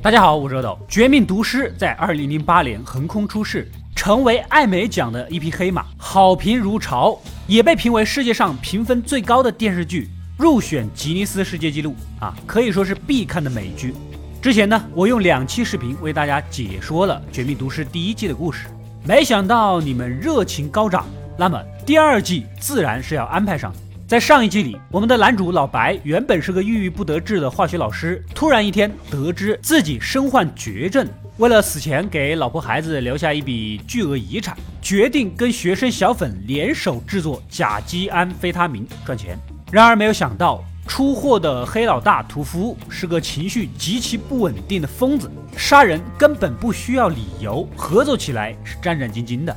大家好，我是阿斗。《绝命毒师》在二零零八年横空出世，成为艾美奖的一匹黑马，好评如潮，也被评为世界上评分最高的电视剧，入选吉尼斯世界纪录啊，可以说是必看的美剧。之前呢，我用两期视频为大家解说了《绝命毒师》第一季的故事，没想到你们热情高涨，那么第二季自然是要安排上的。在上一季里，我们的男主老白原本是个郁郁不得志的化学老师，突然一天得知自己身患绝症，为了死前给老婆孩子留下一笔巨额遗产，决定跟学生小粉联手制作甲基安非他明赚钱。然而没有想到，出货的黑老大屠夫是个情绪极其不稳定的疯子，杀人根本不需要理由，合作起来是战战兢兢的。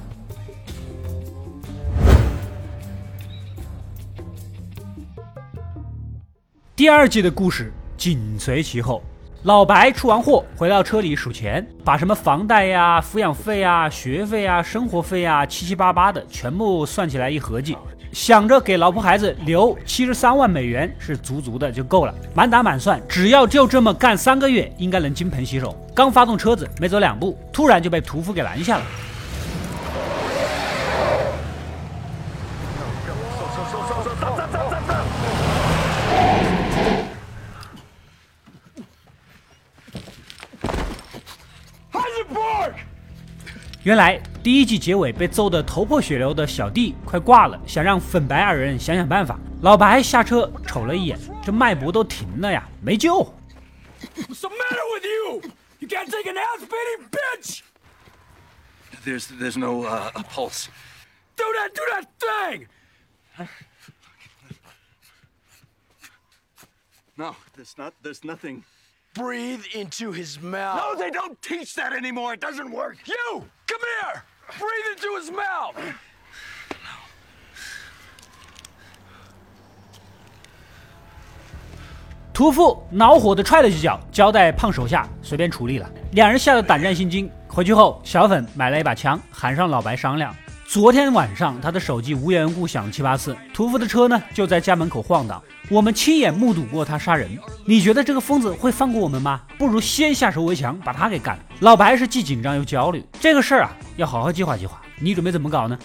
第二季的故事紧随其后，老白出完货回到车里数钱，把什么房贷呀、抚养费啊、学费啊、生活费啊，七七八八的全部算起来一合计，想着给老婆孩子留七十三万美元是足足的就够了。满打满算，只要就这么干三个月，应该能金盆洗手。刚发动车子，没走两步，突然就被屠夫给拦下了。原来第一季结尾被揍得头破血流的小弟快挂了，想让粉白二人想想办法。老白下车瞅了一眼，这脉搏都停了呀，没救。What's the matter with you? You can't take an ass beating, bitch! There's there's no uh, a pulse. Do that, do that thing! No, there's not. There's nothing. Breathe into his mouth. No, they don't teach that anymore. It doesn't work. You! Come here! Breathe into his mouth! 屠夫恼火的踹了几脚，交代胖手下随便处理了。两人吓得胆战心惊。回去后，小粉买了一把枪，喊上老白商量。昨天晚上，他的手机无缘无故响七八次，屠夫的车呢就在家门口晃荡。我们亲眼目睹过他杀人。你觉得这个疯子会放过我们吗？不如先下手为强，把他给干了。老白是既紧张又焦虑，这个事儿啊要好好计划计划。你准备怎么搞呢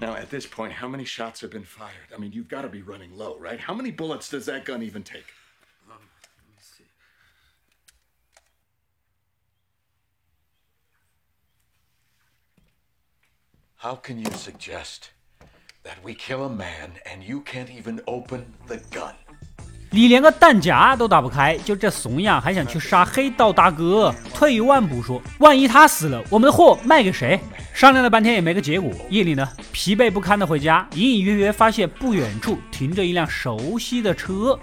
？Now at this point, how many shots have been fired? I mean, you've got to be running low, right? How many bullets does that gun even take? How can you suggest that we kill a man and you can't even open the gun? 你连个弹夹都打不开，就这怂样还想去杀黑道大哥？退一万步说，万一他死了，我们的货卖给谁？商量了半天也没个结果。夜里呢，疲惫不堪的回家，隐隐约约发现不远处停着一辆熟悉的车。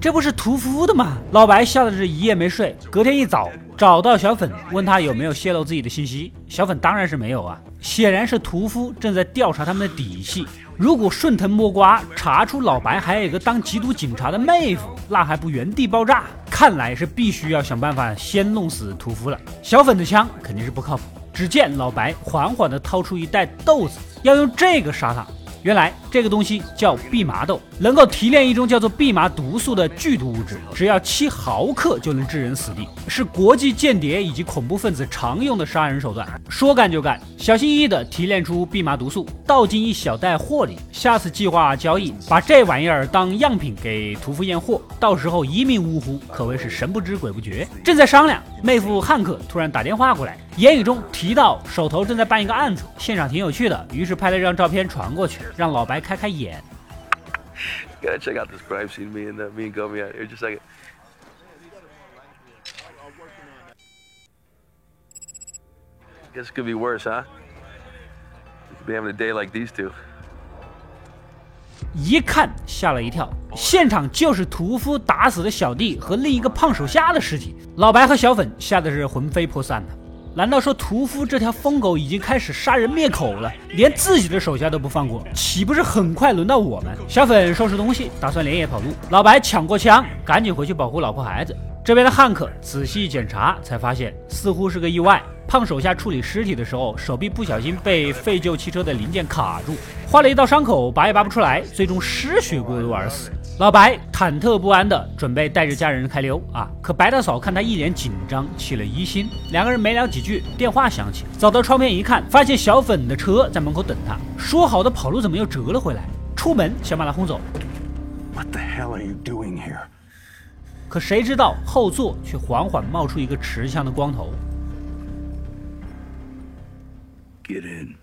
这不是屠夫的吗？老白吓得是一夜没睡。隔天一早找到小粉，问他有没有泄露自己的信息。小粉当然是没有啊，显然是屠夫正在调查他们的底细。如果顺藤摸瓜查出老白还有一个当缉毒警察的妹夫，那还不原地爆炸？看来是必须要想办法先弄死屠夫了。小粉的枪肯定是不靠谱。只见老白缓缓地掏出一袋豆子，要用这个杀他。原来这个东西叫蓖麻豆，能够提炼一种叫做蓖麻毒素的剧毒物质，只要七毫克就能致人死地，是国际间谍以及恐怖分子常用的杀人手段。说干就干，小心翼翼地提炼出蓖麻毒素，倒进一小袋货里。下次计划交易，把这玩意儿当样品给屠夫验货，到时候一命呜呼，可谓是神不知鬼不觉。正在商量，妹夫汉克突然打电话过来。言语中提到手头正在办一个案子，现场挺有趣的，于是拍了张照片传过去，让老白开开眼。Gotta check out this crime scene. Me and uh, me and Gummy out here. Just a second. Guess it could be worse, huh? You could be having a day like these two. 一看吓了一跳，现场就是屠夫打死的小弟和另一个胖手下的尸体。老白和小粉吓得是魂飞魄散的。难道说屠夫这条疯狗已经开始杀人灭口了，连自己的手下都不放过，岂不是很快轮到我们？小粉收拾东西，打算连夜跑路。老白抢过枪，赶紧回去保护老婆孩子。这边的汉克仔细检查，才发现似乎是个意外。胖手下处理尸体的时候，手臂不小心被废旧汽车的零件卡住，划了一道伤口，拔也拔不出来，最终失血过多而死。老白忐忑不安的准备带着家人开溜啊，可白大嫂看他一脸紧张，起了疑心。两个人没聊几句，电话响起，走到窗边一看，发现小粉的车在门口等他，说好的跑路怎么又折了回来？出门想把他轰走。What the hell are you doing here? 可谁知道后座却缓缓冒出一个持枪的光头，Get in.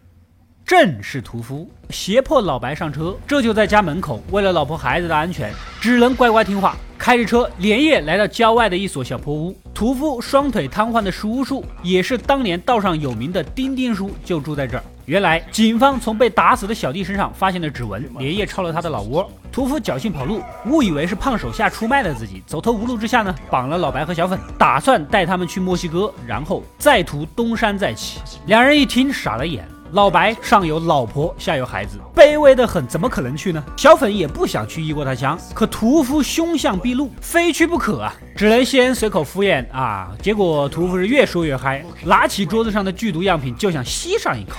正是屠夫，胁迫老白上车。这就在家门口，为了老婆孩子的安全，只能乖乖听话，开着车连夜来到郊外的一所小破屋。屠夫双腿瘫痪的叔叔，也是当年道上有名的丁丁叔，就住在这儿。原来警方从被打死的小弟身上发现了指纹，连夜抄了他的老窝。屠夫侥幸跑路，误以为是胖手下出卖了自己，走投无路之下呢，绑了老白和小粉，打算带他们去墨西哥，然后再图东山再起。两人一听傻了眼。老白上有老婆，下有孩子，卑微的很，怎么可能去呢？小粉也不想去异国他乡，可屠夫凶相毕露，非去不可啊，只能先随口敷衍啊。结果屠夫是越说越嗨，拿起桌子上的剧毒样品就想吸上一口。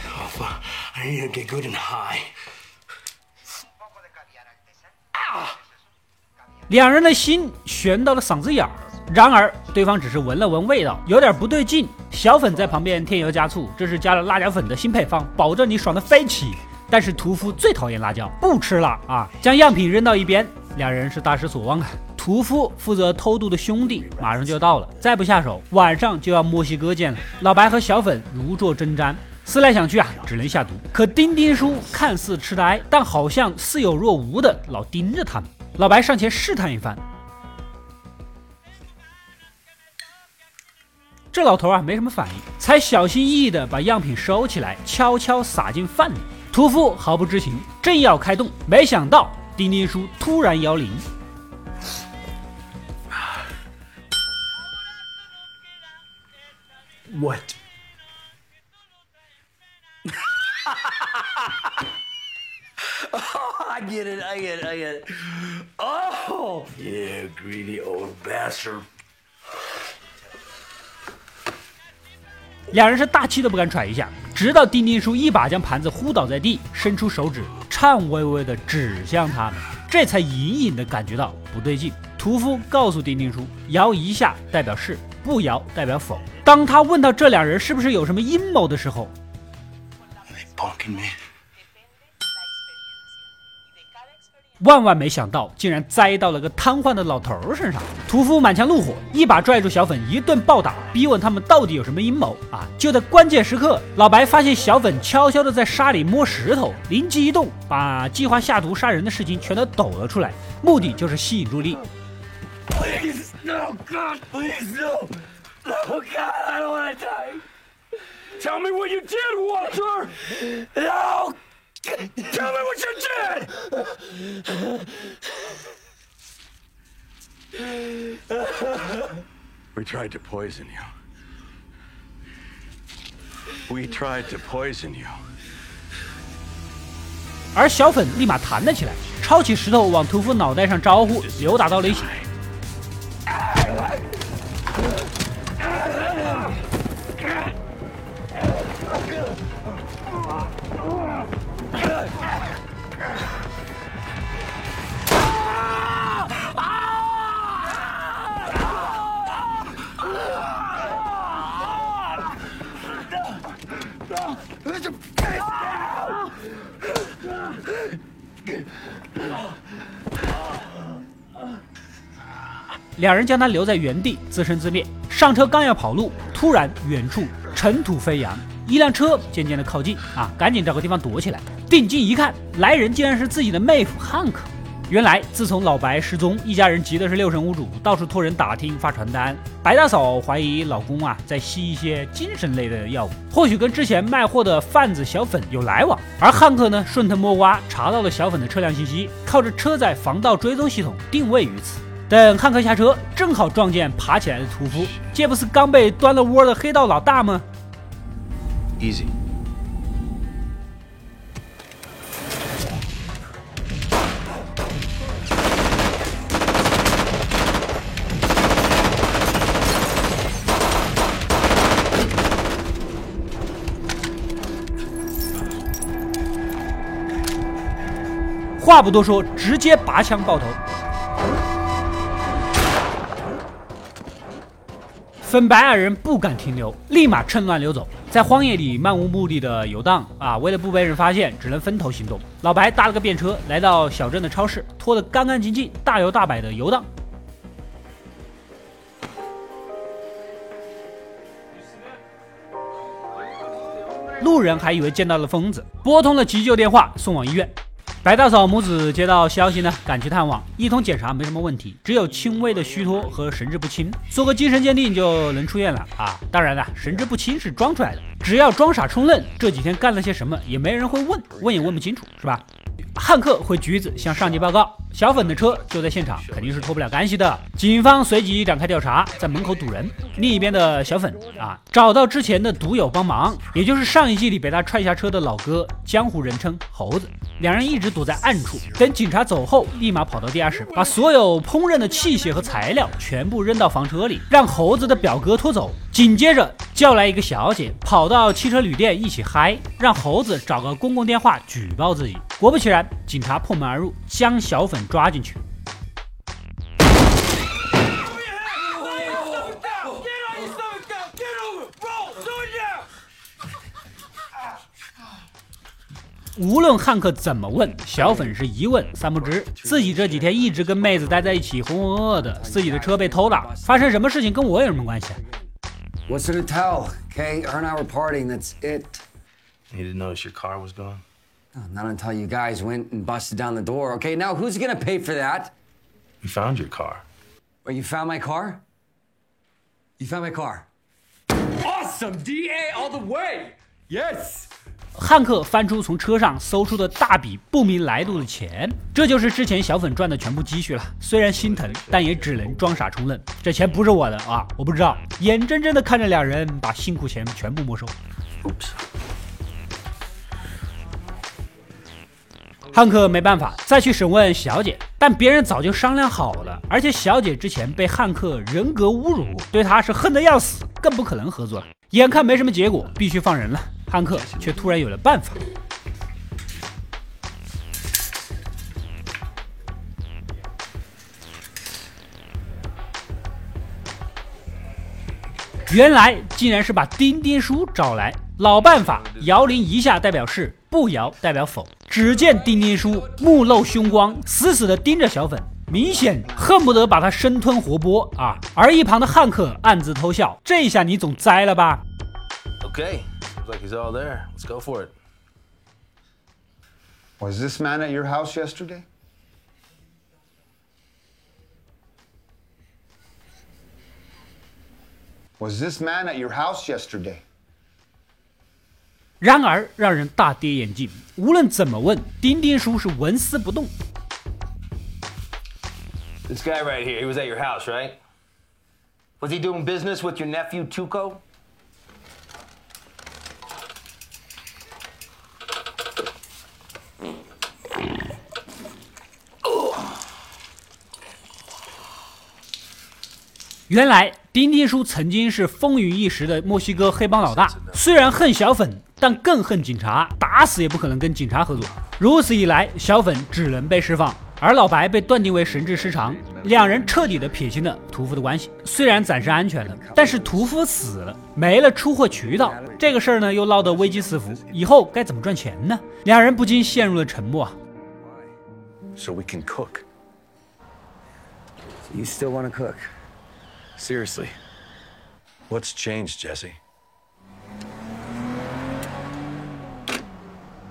两人的心悬到了嗓子眼儿。然而，对方只是闻了闻味道，有点不对劲。小粉在旁边添油加醋，这是加了辣椒粉的新配方，保证你爽的飞起。但是屠夫最讨厌辣椒，不吃辣啊！将样品扔到一边，两人是大失所望啊。屠夫负责偷渡的兄弟马上就到了，再不下手，晚上就要墨西哥见了。老白和小粉如坐针毡，思来想去啊，只能下毒。可丁丁叔看似痴呆，但好像似有若无的老盯着他们。老白上前试探一番。这老头啊没什么反应，才小心翼翼地把样品收起来，悄悄撒进饭里。屠夫毫不知情，正要开动，没想到丁丁叔突然摇铃。What? oh, I get it, I get it, I get it. Oh! Yeah, greedy old bastard. 两人是大气都不敢喘一下，直到丁丁叔一把将盘子呼倒在地，伸出手指，颤巍巍地指向他们，这才隐隐的感觉到不对劲。屠夫告诉丁丁叔，摇一下代表是，不摇代表否。当他问到这两人是不是有什么阴谋的时候，punking me? 万万没想到，竟然栽到了个瘫痪的老头儿身上。屠夫满腔怒火，一把拽住小粉，一顿暴打，逼问他们到底有什么阴谋啊！就在关键时刻，老白发现小粉悄悄地在沙里摸石头，灵机一动，把计划下毒杀人的事情全都抖了出来，目的就是吸引注意力。Please, no, God, please, no. Oh, God, I don't want to die. Tell me what you did, Walter. No. Tell me what you did. We tried to poison you. We tried to poison you. 而小粉立马弹了起来，抄起石头往屠夫脑袋上招呼，扭打到了一起。两人将他留在原地，自生自灭。上车刚要跑路，突然远处尘土飞扬，一辆车渐渐的靠近啊，赶紧找个地方躲起来。定睛一看，来人竟然是自己的妹夫汉克。原来自从老白失踪，一家人急的是六神无主，到处托人打听、发传单。白大嫂怀疑老公啊在吸一些精神类的药物，或许跟之前卖货的贩子小粉有来往。而汉克呢，顺藤摸瓜查到了小粉的车辆信息，靠着车载防盗追踪系统定位于此。等汉克下车，正好撞见爬起来的屠夫，这不是刚被端了窝的黑道老大吗？Easy. 话不多说，直接拔枪爆头。粉白二人不敢停留，立马趁乱溜走，在荒野里漫无目的的游荡啊！为了不被人发现，只能分头行动。老白搭了个便车，来到小镇的超市，拖得干干净净，大摇大摆的游荡。路人还以为见到了疯子，拨通了急救电话，送往医院。白大嫂母子接到消息呢，赶去探望，一通检查没什么问题，只有轻微的虚脱和神志不清，做个精神鉴定就能出院了啊！当然了，神志不清是装出来的，只要装傻充愣，这几天干了些什么也没人会问，问也问不清楚，是吧？汉克回局子向上级报告，小粉的车就在现场，肯定是脱不了干系的。警方随即展开调查，在门口堵人。另一边的小粉啊，找到之前的赌友帮忙，也就是上一季里被他踹下车的老哥，江湖人称猴子。两人一直躲在暗处，等警察走后，立马跑到地下室，把所有烹饪的器械和材料全部扔到房车里，让猴子的表哥拖走。紧接着叫来一个小姐，跑到汽车旅店一起嗨，让猴子找个公共电话举报自己。果不其然，警察破门而入将小粉抓进去。无论汉克怎么问小粉是一问三不知。自己这几天一直跟妹子待在一起浑浑噩噩的自己的车被偷了发生什么事情跟我有什么关系 what'sittertowkayearn our party that's it. Didn't your car was gone. Not until you guys went and busted down the door. Okay, now who's gonna pay for that? You found your car. Wait, you found my car? You found my car? Awesome, DA all the way. Yes. 汉克翻出从车上搜出的大笔不明来路的钱，这就是之前小粉赚的全部积蓄了。虽然心疼，但也只能装傻充愣。这钱不是我的啊，我不知道。眼睁睁的看着两人把辛苦钱全部没收。汉克没办法再去审问小姐，但别人早就商量好了，而且小姐之前被汉克人格侮辱，对他是恨得要死，更不可能合作了。眼看没什么结果，必须放人了。汉克却突然有了办法。原来竟然是把丁丁叔找来。老办法，摇铃一下代表是，不摇代表否。只见丁丁叔目露凶光，死死地盯着小粉，明显恨不得把他生吞活剥啊！而一旁的汉克暗自偷笑，这下你总栽了吧？Okay. Looks like he's all there. Let's go for it. Was this man at your house yesterday? Was this man at your house yesterday? 然而，让人大跌眼镜。无论怎么问，丁丁叔是纹丝不动。This guy right here, he was at your house, right? Was he doing business with your nephew Tuco? 原来丁丁叔曾经是风云一时的墨西哥黑帮老大，虽然恨小粉，但更恨警察，打死也不可能跟警察合作。如此一来，小粉只能被释放，而老白被断定为神志失常，两人彻底的撇清了屠夫的关系。虽然暂时安全了，但是屠夫死了，没了出货渠道，这个事儿呢又闹得危机四伏，以后该怎么赚钱呢？两人不禁陷入了沉默。So we can cook. You still want to cook? Seriously, what's changed, Jesse?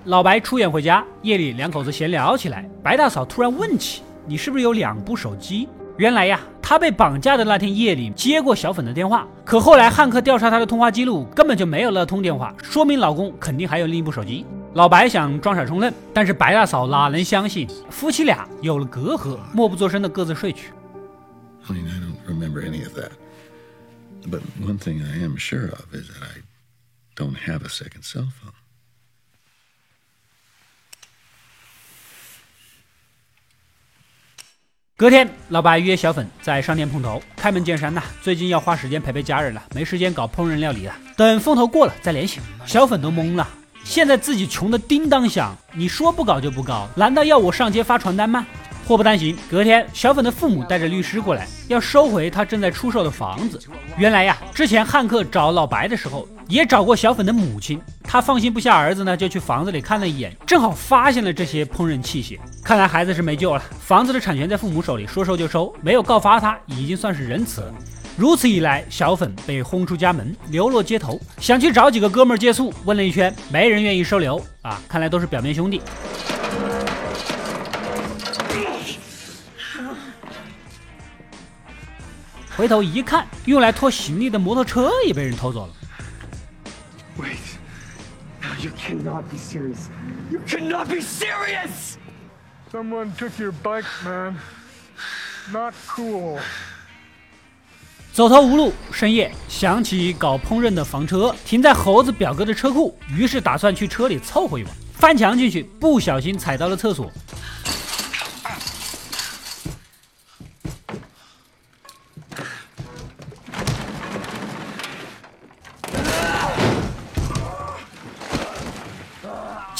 老白出院回家，夜里两口子闲聊起来。白大嫂突然问起：“你是不是有两部手机？”原来呀，他被绑架的那天夜里接过小粉的电话，可后来汉克调查他的通话记录，根本就没有那通电话，说明老公肯定还有另一部手机。老白想装傻充愣，但是白大嫂哪能相信？夫妻俩有了隔阂，默不作声的各自睡去。I don't remember any of that. But one thing I am sure of is that I don't have a second cell phone. 隔天，老白约小粉在商店碰头，开门见山呐，最近要花时间陪陪家人了，没时间搞烹饪料理了，等风头过了再联系。小粉都懵了，现在自己穷的叮当响，你说不搞就不搞，难道要我上街发传单吗？祸不单行，隔天小粉的父母带着律师过来，要收回他正在出售的房子。原来呀，之前汉克找老白的时候，也找过小粉的母亲。他放心不下儿子呢，就去房子里看了一眼，正好发现了这些烹饪器械。看来孩子是没救了，房子的产权在父母手里，说收就收，没有告发他，已经算是仁慈了。如此一来，小粉被轰出家门，流落街头，想去找几个哥们儿借宿，问了一圈，没人愿意收留。啊，看来都是表面兄弟。回头一看，用来拖行李的摩托车也被人偷走了。Wait. You cannot be serious. You cannot be serious! Someone took your bike, man. Not cool. 走投无路，深夜想起搞烹饪的房车停在猴子表哥的车库，于是打算去车里凑合一晚。翻墙进去，不小心踩到了厕所。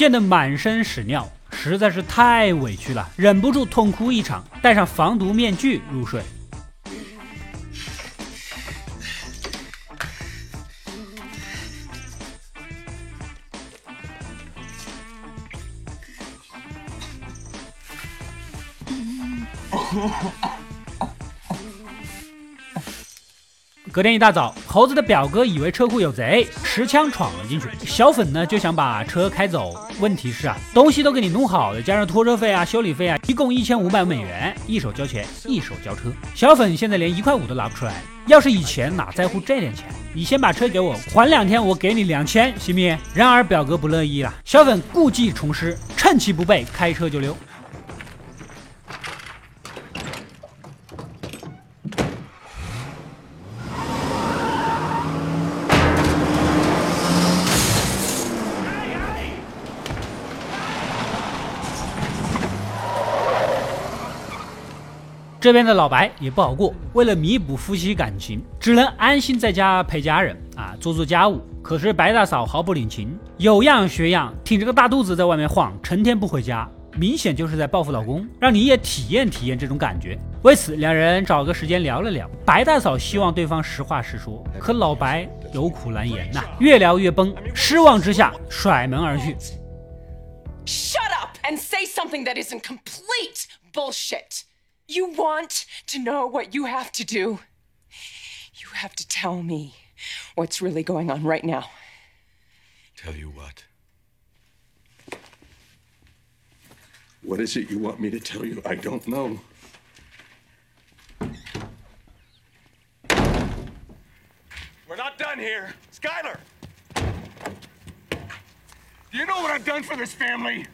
溅得满身屎尿，实在是太委屈了，忍不住痛哭一场，戴上防毒面具入睡。隔天一大早，猴子的表哥以为车库有贼，持枪闯了进去。小粉呢就想把车开走，问题是啊，东西都给你弄好了，加上拖车费啊、修理费啊，一共一千五百美元，一手交钱，一手交车。小粉现在连一块五都拿不出来，要是以前哪在乎这点钱？你先把车给我，还两天我给你两千，行不行？然而表哥不乐意了，小粉故技重施，趁其不备，开车就溜。这边的老白也不好过，为了弥补夫妻感情，只能安心在家陪家人啊，做做家务。可是白大嫂毫不领情，有样学样，挺着个大肚子在外面晃，成天不回家，明显就是在报复老公，让你也体验体验这种感觉。为此，两人找个时间聊了聊。白大嫂希望对方实话实说，可老白有苦难言呐，越聊越崩，失望之下甩门而去。Shut up and say something that isn't complete bullshit. You want to know what you have to do? You have to tell me what's really going on right now. Tell you what. What is it you want me to tell you? I don't know. We're not done here. Skylar! Do you know what I've done for this family?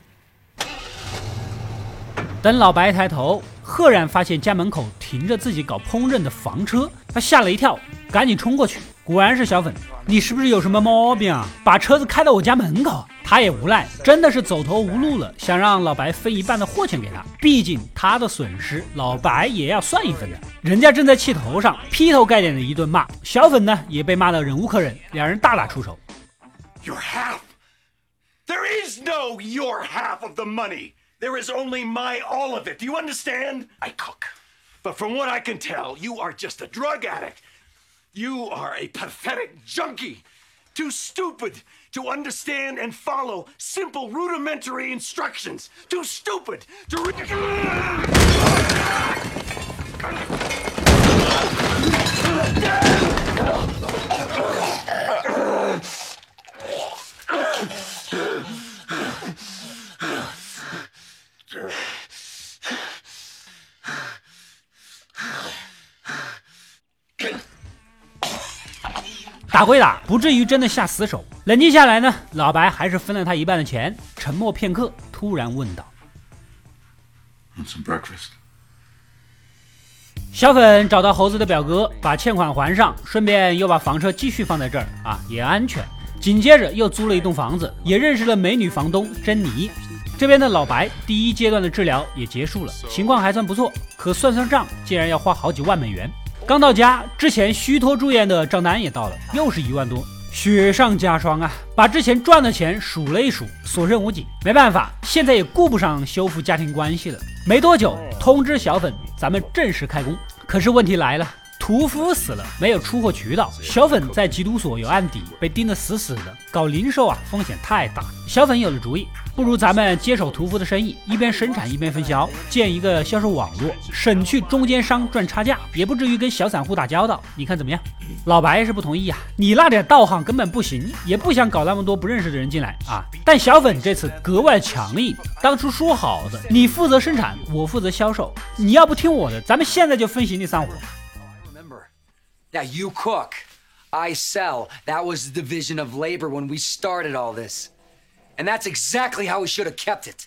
等老白抬头， 赫然发现家门口停着自己搞烹饪的房车，他吓了一跳，赶紧冲过去，果然是小粉。你是不是有什么毛病啊？把车子开到我家门口？他也无奈，真的是走投无路了，想让老白分一半的货钱给他，毕竟他的损失，老白也要算一份的。人家正在气头上，劈头盖脸的一顿骂，小粉呢也被骂得忍无可忍，两人大打出手。Your half? There is no your half of the money. There is only my all of it. Do you understand? I cook. But from what I can tell, you are just a drug addict. You are a pathetic junkie. Too stupid to understand and follow simple rudimentary instructions. Too stupid to. Re- "打归打，不至于真的下死手。冷静下来呢，老白还是分了他一半的钱。沉默片刻，突然问道 Want some breakfast? 小粉找到猴子的表哥，把欠款还上，顺便又把房车继续放在这儿啊，也安全。紧接着又租了一栋房子，也认识了美女房东珍妮。这边的老白第一阶段的治疗也结束了，情况还算不错。可算算账，竟然要花好几万美元。刚到家之前虚脱住院的账单也到了，又是一万多。雪上加霜啊！把之前赚的钱数了一数，所剩无几。没办法，现在也顾不上修复家庭关系了。没多久，通知小粉，咱们正式开工。可是问题来了。屠夫死了，没有出货渠道。小粉在缉毒所有案底，被盯得死死的。搞零售啊，风险太大。小粉有了主意，不如咱们接手屠夫的生意，一边生产一边分销，建一个销售网络，省去中间商赚差价，也不至于跟小散户打交道。你看怎么样？老白是不同意啊，你那点道行根本不行，也不想搞那么多不认识的人进来啊。但小粉这次格外强硬，当初说好的，你负责生产，我负责销售，你要不听我的，咱们现在就分行李散伙。Now you cook, I sell. That was the division of labor when we started all this. And that's exactly how we should have kept it.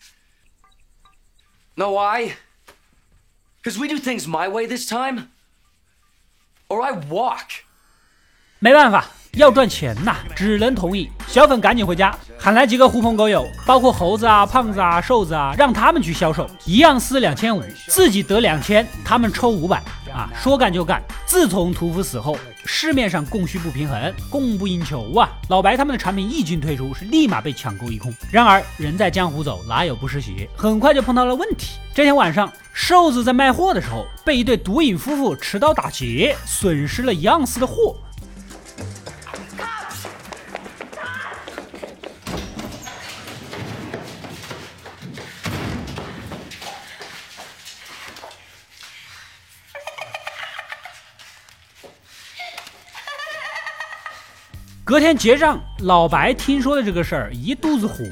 Know why? Because we do things my way this time, or I walk. 没办法， 要赚钱呐，只能同意。小粉赶紧回家，喊来几个狐朋狗友，包括猴子啊、胖子啊、瘦子啊，让他们去销售，一样撕两千五，自己得两千，他们抽五百。啊，说干就干。自从屠夫死后，市面上供需不平衡，供不应求啊。老白他们的产品一经推出，是立马被抢购一空。然而人在江湖走，哪有不湿鞋？很快就碰到了问题。这天晚上，瘦子在卖货的时候，被一对毒瘾夫妇持刀打劫，损失了一盎司的货。隔天结账，老白听说了这个事儿，一肚子火。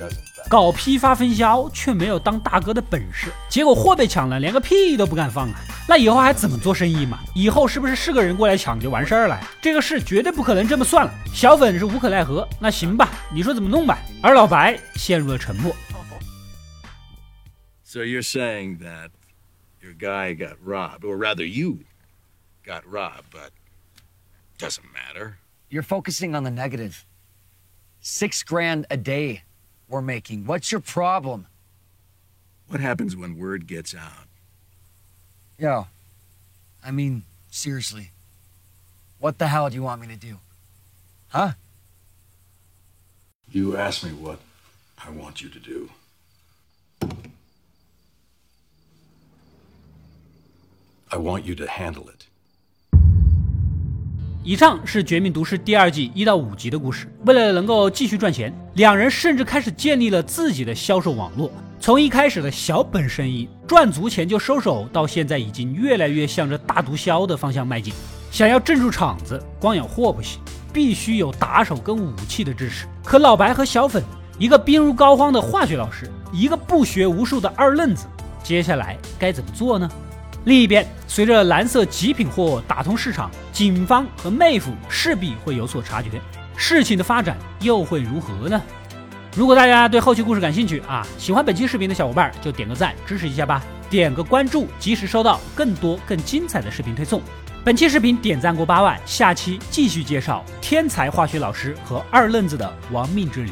搞批发分销却没有当大哥的本事，结果货被抢了，连个屁都不敢放啊！那以后还怎么做生意嘛？以后是不是是个人过来抢就完事儿了？这个事绝对不可能这么算了。小粉是无可奈何，那行吧，你说怎么弄吧？而老白陷入了沉默。So you're saying that your guy got robbed, or rather you got robbed, but doesn't matter. You're focusing on the negative. Six grand a day we're making. What's your problem? What happens when word gets out? Yo, I mean, seriously. What the hell do you want me to do? Huh? You asked me what I want you to do. I want you to handle it. 以上是《绝命毒师》第二季一到五集的故事。为了能够继续赚钱，两人甚至开始建立了自己的销售网络。从一开始的小本生意，赚足钱就收手，到现在已经越来越向着大毒枭的方向迈进。想要镇住场子，光有货不行，必须有打手跟武器的支持。可老白和小粉，一个病入膏肓的化学老师，一个不学无术的二愣子，接下来该怎么做呢？另一边，随着蓝色极品货打通市场，警方和妹夫势必会有所察觉，事情的发展又会如何呢？如果大家对后期故事感兴趣啊，喜欢本期视频的小伙伴就点个赞支持一下吧，点个关注，及时收到更多更精彩的视频推送。本期视频点赞过八万，下期继续介绍天才化学老师和二愣子的亡命之旅。